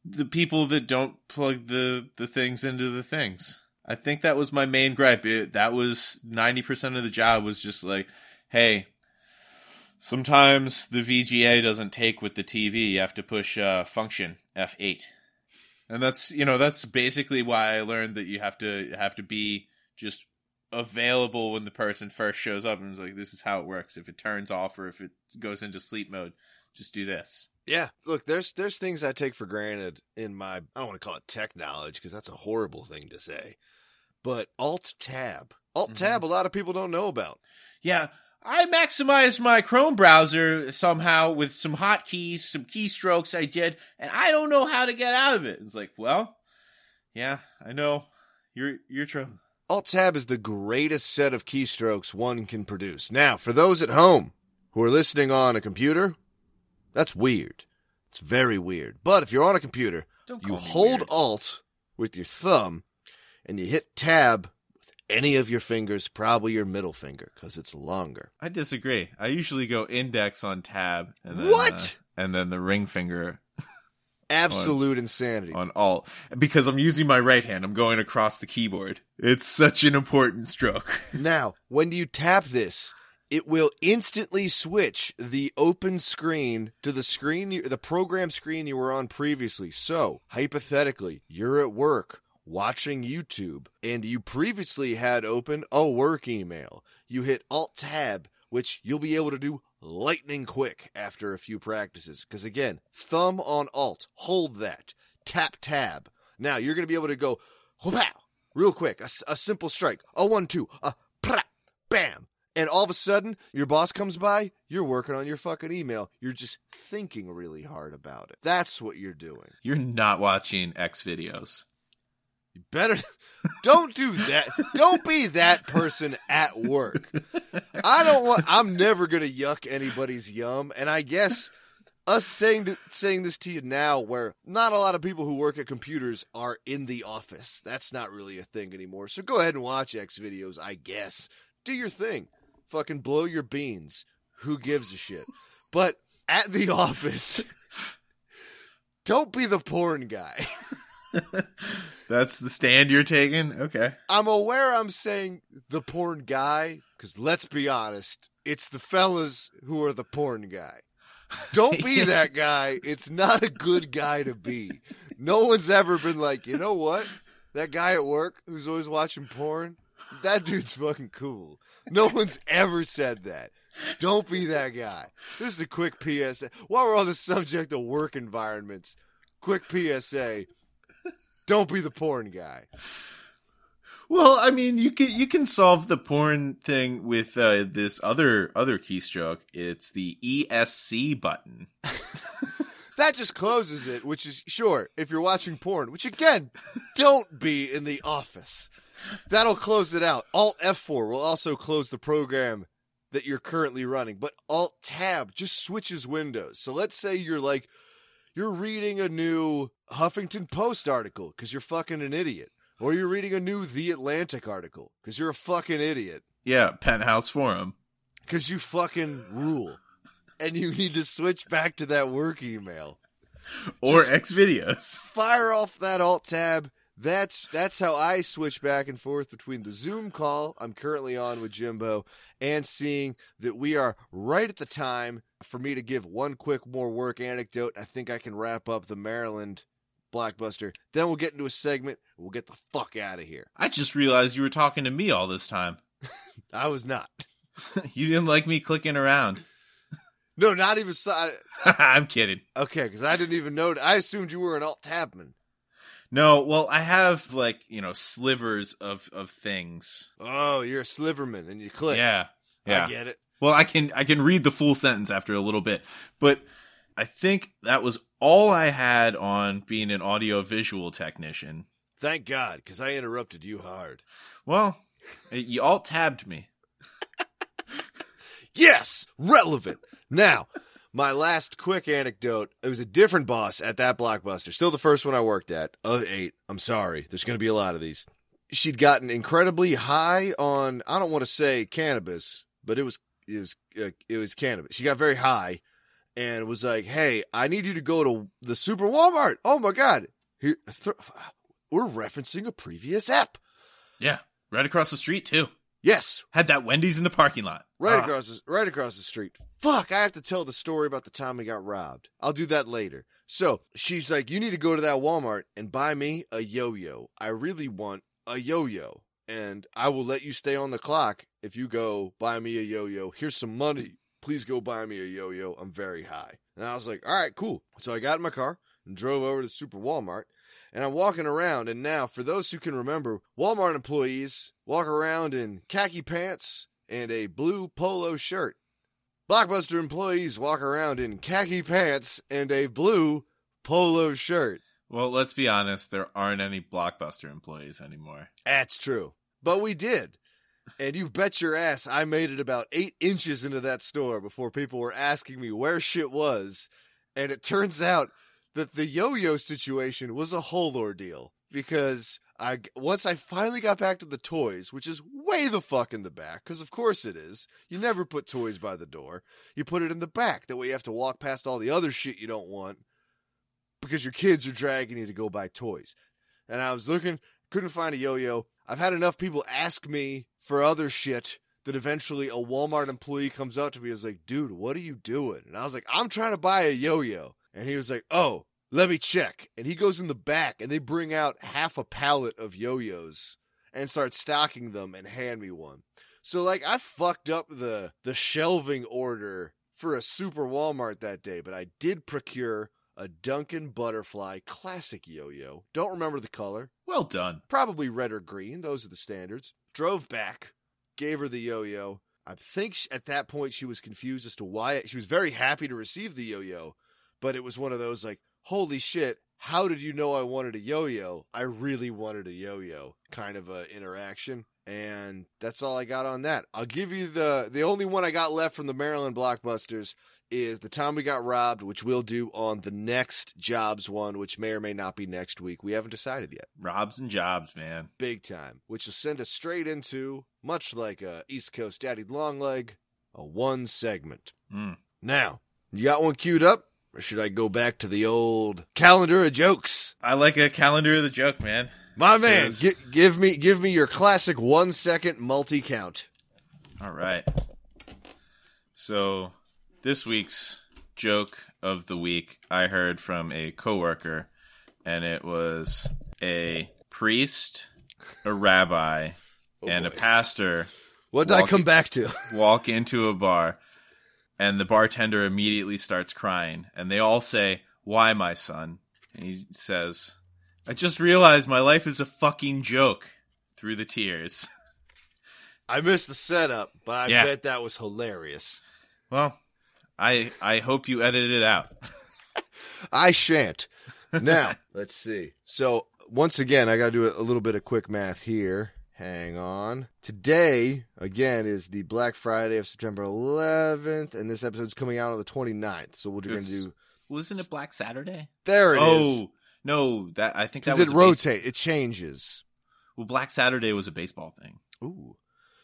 the people that don't plug the the things into the things i think that was my main gripe it, that was 90% of the job was just like hey sometimes the vga doesn't take with the tv you have to push uh, function f8 and that's you know that's basically why i learned that you have to have to be just available when the person first shows up and is like this is how it works if it turns off or if it goes into sleep mode just do this Yeah. Look, there's there's things I take for granted in my I don't want to call it tech knowledge because that's a horrible thing to say. But Alt Tab. Alt Mhm. Tab a lot of people don't know about. yeah i maximized my chrome browser somehow with some hotkeys some keystrokes i did and i don't know how to get out of it it's like well yeah i know you're you're true Alt Tab is the greatest set of keystrokes one can produce. Now, for those at home who are listening on a computer, that's weird. It's very weird. But if you're on a computer, don't you hold weird. Alt with your thumb and you hit Tab with any of your fingers, probably your middle finger, because it's longer. I disagree. I usually go index on tab and then What? uh, and then the ring finger Absolute insanity. on alt because I'm using my right hand. I'm going across the keyboard. It's such an important stroke. Now, when you tap this, it will instantly switch the open screen to the screen, the program screen you were on previously. So, hypothetically, you're at work watching YouTube and you previously had open a work email. You hit Alt Tab, which you'll be able to do lightning quick after a few practices. Because again, thumb on Alt, hold that, tap Tab. Now, you're going to be able to go wow, Real quick, a simple strike, a one two, a pra, bam, and all of a sudden your boss comes by. You're working on your fucking email. You're just thinking really hard about it. That's what you're doing. You're not watching X videos. You better don't do that. Don't be that person at work. I don't want. I'm never gonna yuck anybody's yum, and I guess us saying to, saying this to you now, where not a lot of people who work at computers are in the office. That's not really a thing anymore. So go ahead and watch X videos. I guess do your thing. Fucking blow your beans. Who gives a shit? But at the office, don't be the porn guy. That's the stand you're taking? Okay. I'm aware I'm saying the porn guy because let's be honest, it's the fellas who are the porn guy. Don't be that guy. It's not a good guy to be. No one's ever been like, you know what? That guy at work who's always watching porn, that dude's fucking cool. No one's ever said that. Don't be that guy. This is a quick PSA. While we're on the subject of work environments, quick PSA. Don't be the porn guy. Well, I mean, you can you can solve the porn thing with uh, this other other keystroke. It's the ESC button. That just closes it, which is sure if you're watching porn, which again, don't be in the office. That'll close it out. Alt F4 will also close the program that you're currently running, but Alt Tab just switches windows. So let's say you're like you're reading a new Huffington Post article because you're fucking an idiot, or you're reading a new The Atlantic article because you're a fucking idiot Yeah, Penthouse Forum. because you fucking rule, and you need to switch back to that work email. Or Just- X videos. fire off that alt tab. That's that's how I switch back and forth between the Zoom call I'm currently on with Jimbo and seeing that we are right at the time for me to give one quick more work anecdote. I think I can wrap up the Maryland blockbuster. Then we'll get into a segment. We'll get the fuck out of here. I just realized you were talking to me all this time. I was not. you didn't like me clicking around. No, not even. so- I- I'm kidding. Okay, because I didn't even know. I assumed you were an alt tabman. No, well, I have like you know slivers of of things. Oh, you're a sliverman, and you click. Yeah, yeah. I get it. Well, I can I can read the full sentence after a little bit, but I think that was all I had on being an audio visual technician. Thank God, because I interrupted you hard. Well, you all tabbed me. Yes, relevant. Now, my last quick anecdote. It was a different boss at that blockbuster. Still the first one I worked at of eight. I'm sorry. There's going to be a lot of these. She'd gotten incredibly high on. I don't want to say cannabis, but it was it was uh, it was cannabis. She got very high, and was like, "Hey, I need you to go to the Super Walmart. Oh my God, here th- we're referencing a previous app. Yeah, right across the street too. Yes, Had that Wendy's in the parking lot. Right Ah. across, the, right across the street. Fuck! I have to tell the story about the time we got robbed. I'll do that later. So she's like, "You need to go to that Walmart and buy me a yo-yo. I really want a yo-yo, and I will let you stay on the clock if you go buy me a yo-yo. Here's some money. Please go buy me a yo-yo. I'm very high." And I was like, "All right, cool." So I got in my car and drove over to the Super Walmart. And I'm walking around, and now, for those who can remember, Walmart employees walk around in khaki pants and a blue polo shirt. Blockbuster employees walk around in khaki pants and a blue polo shirt. Well, let's be honest. There aren't any Blockbuster employees anymore. That's true. But we did. And you bet your ass I made it about eight inches into that store before people were asking me where shit was. And it turns out that the yo yo situation was a whole ordeal because I once I finally got back to the toys, which is way the fuck in the back, because of course it is. You never put toys by the door. You put it in the back. That way you have to walk past all the other shit you don't want because your kids are dragging you to go buy toys. And I was looking, couldn't find a yo yo. I've had enough people ask me for other shit that eventually a Walmart employee comes up to me and is like, dude, what are you doing? And I was like, I'm trying to buy a yo yo. And he was like, oh, let me check. And he goes in the back and they bring out half a pallet of yo yos and start stocking them and hand me one. So like I fucked up the the shelving order for a super Walmart that day, but I did procure a Duncan Butterfly classic yo-yo. Don't remember the color. Well done. probably red or green. Those are the standards. Drove back, gave her the yo-yo. I think sh at that point she was confused as to why she was very happy to receive the yo-yo, but it was one of those like, holy shit, how did you know I wanted a yo-yo? I really wanted a yo-yo kind of a interaction. And that's all I got on that. I'll give you the the only one I got left from the Maryland blockbusters is the time we got robbed, which we'll do on the next jobs one, which may or may not be next week. We haven't decided yet Robs and jobs, man. big time, which will send us straight into, much like a East Coast Daddy Longleg, a one segment. Mm. Now, you got one queued up, or should I go back to the old calendar of jokes? I like a calendar of the joke, man. My man, gi- give me give me your classic one second multi count. All right. So, this week's joke of the week I heard from a coworker, and it was a priest, a rabbi, Oh, and a pastor What did I come back to? walk into a bar, and the bartender immediately starts crying, and they all say, "Why, my son?" And he says, "I just realized my life is a fucking joke." Through the tears. I missed the setup, but I Yeah. bet that was hilarious. Well, I I hope you edited it out. I shan't. Now, let's see. So, once again, I got to do a, a little bit of quick math here. Hang on. Today, again, is the Black Friday of September 11th, and this episode's coming out on the 29th. So, we're going to do. Wasn't it Black Saturday? There it oh, is. oh no, that I think that Because it a base- rotates, it changes. well, Black Saturday was a baseball thing. Ooh.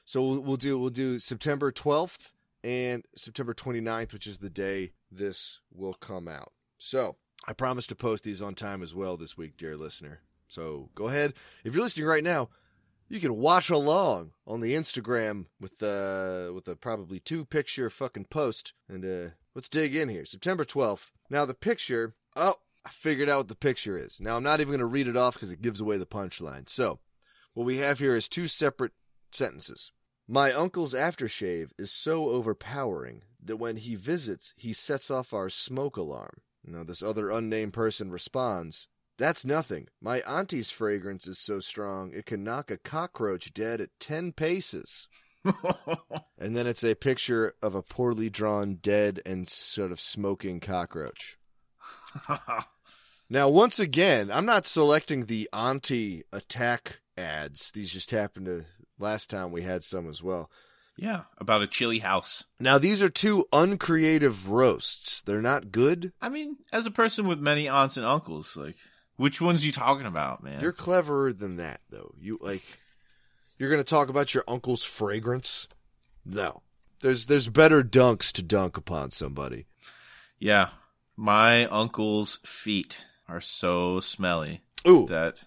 So, we'll, we'll do we'll do September 12th and September 29th, which is the day this will come out. So, I promise to post these on time as well this week, dear listener. So go ahead. If you're listening right now, you can watch along on the Instagram with uh with a probably two picture fucking post. And uh let's dig in here. September 12th. Now the picture. Oh, I figured out what the picture is. Now I'm not even going to read it off because it gives away the punchline. So what we have here is two separate sentences. My uncle's aftershave is so overpowering that when he visits, he sets off our smoke alarm. Now, this other unnamed person responds, That's nothing. My auntie's fragrance is so strong it can knock a cockroach dead at 10 paces. And then it's a picture of a poorly drawn, dead, and sort of smoking cockroach. Now, once again, I'm not selecting the auntie attack ads. These just happen to. Last time we had some as well. yeah, about a chilly house. Now, these are two uncreative roasts. They're not good. I mean, as a person with many aunts and uncles, like, which ones you talking about, man? You're cleverer than that, though. You like, you're going to talk about your uncle's fragrance? No, there's there's better dunks to dunk upon somebody. Yeah, my uncle's feet are so smelly Ooh, that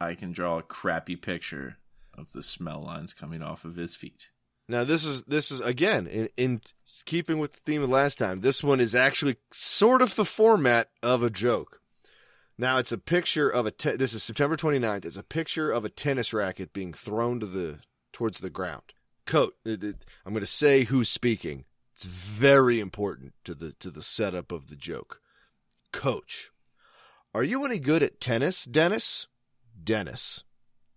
I can draw a crappy picture of the smell lines coming off of his feet. now this is this is again in in keeping with the theme of last time. This one is actually sort of the format of a joke. Now it's a picture of a te- this is September 29th. It's a picture of a tennis racket being thrown to the towards the ground. Coat. I'm going to say who's speaking. It's very important to the to the setup of the joke. Coach, are you any good at tennis, Dennis? Dennis.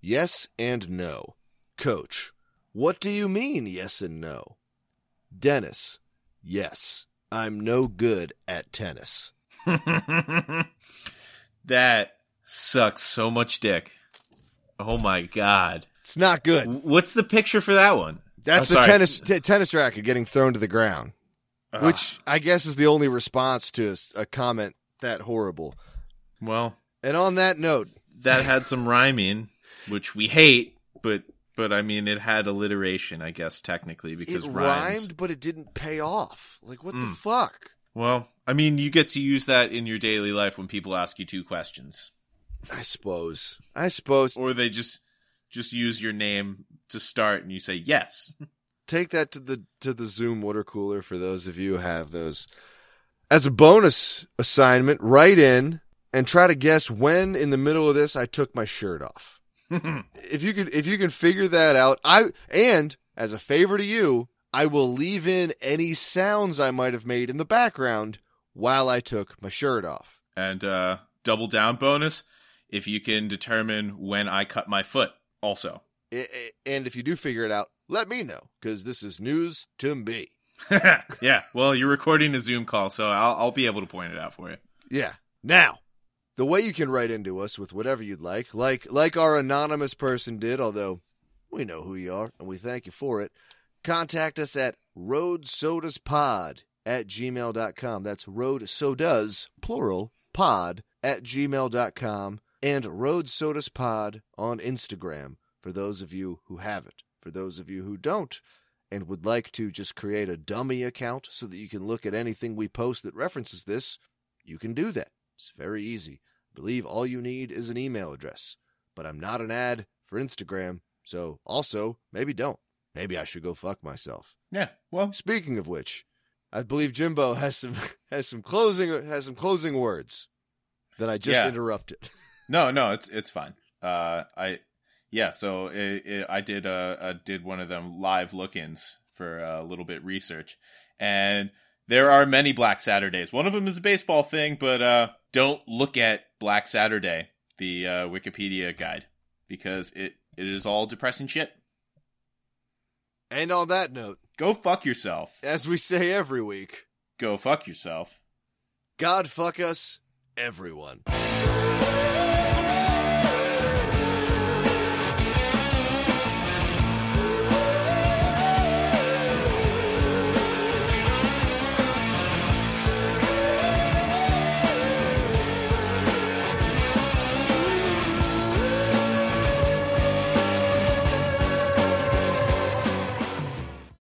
Yes and no. Coach, what do you mean yes and no? Dennis. Yes, I'm no good at tennis. that sucks so much dick. Oh my god. It's not good. What's the picture for that one? That's the sorry. tennis t- tennis racket getting thrown to the ground, Ugh. which I guess is the only response to a comment that horrible. well, And on that note, that had some rhyming, which we hate, but but I mean it had alliteration, I guess technically it because rhymes. rhymed, but it didn't pay off. Like what the Mm. fuck? Well, I mean you get to use that in your daily life when people ask you two questions, I suppose. I suppose. or they just just use your name to start and you say yes. take that to the to the Zoom water cooler for those of you who have those. As a bonus assignment, write in and try to guess when in the middle of this I took my shirt off. If you could if you can figure that out, I and as a favor to you, I will leave in any sounds I might have made in the background while I took my shirt off. and uh double down bonus if you can determine when I cut my foot, also. I- I- And if you do figure it out, let me know because this is news to me. yeah, well, you're recording a Zoom call, so I'll, I'll be able to point it out for you. Yeah. Now, the way you can write into us with whatever you'd like, like like our anonymous person did, although we know who you are and we thank you for it, contact us at roadsodaspod at gmail.com. That's road sodas, plural, pod at gmail.com and roadsodaspod on Instagram for those of you who have it. For those of you who don't, and would like to just create a dummy account so that you can look at anything we post that references this, you can do that. It's very easy. I believe all you need is an email address. But I'm not an ad for Instagram, so also maybe don't. Maybe I should go fuck myself. Yeah, well, Speaking of which, I believe Jimbo has some has some closing has some closing words that I just Yeah. interrupted. no, no, it's it's fine. Uh, I yeah, so it, it, I did uh, uh did one of them live look-ins for a little bit research, and there are many Black Saturdays. One of them is a baseball thing, but uh, don't look at Black Saturday, the uh, Wikipedia guide, because it it is all depressing shit. And on that note, Go fuck yourself. as we say every week, Go fuck yourself. God fuck us, everyone.